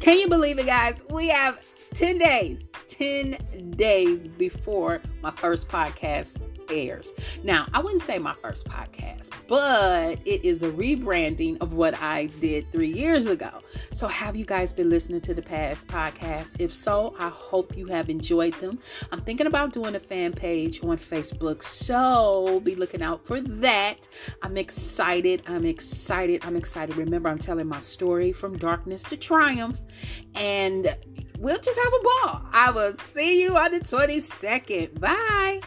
Can you believe it, guys? We have 10 days, 10 days before my first podcast airs. Now, I wouldn't say my first podcast, but it is a rebranding of what I did three years ago. So, have you guys been listening to the past podcasts? If so, I hope you have enjoyed them. I'm thinking about doing a fan page on Facebook, so be looking out for that. I'm excited. I'm excited. I'm excited. Remember, I'm telling my story from darkness to triumph, and we'll just have a ball. I will see you on the 22nd. Bye.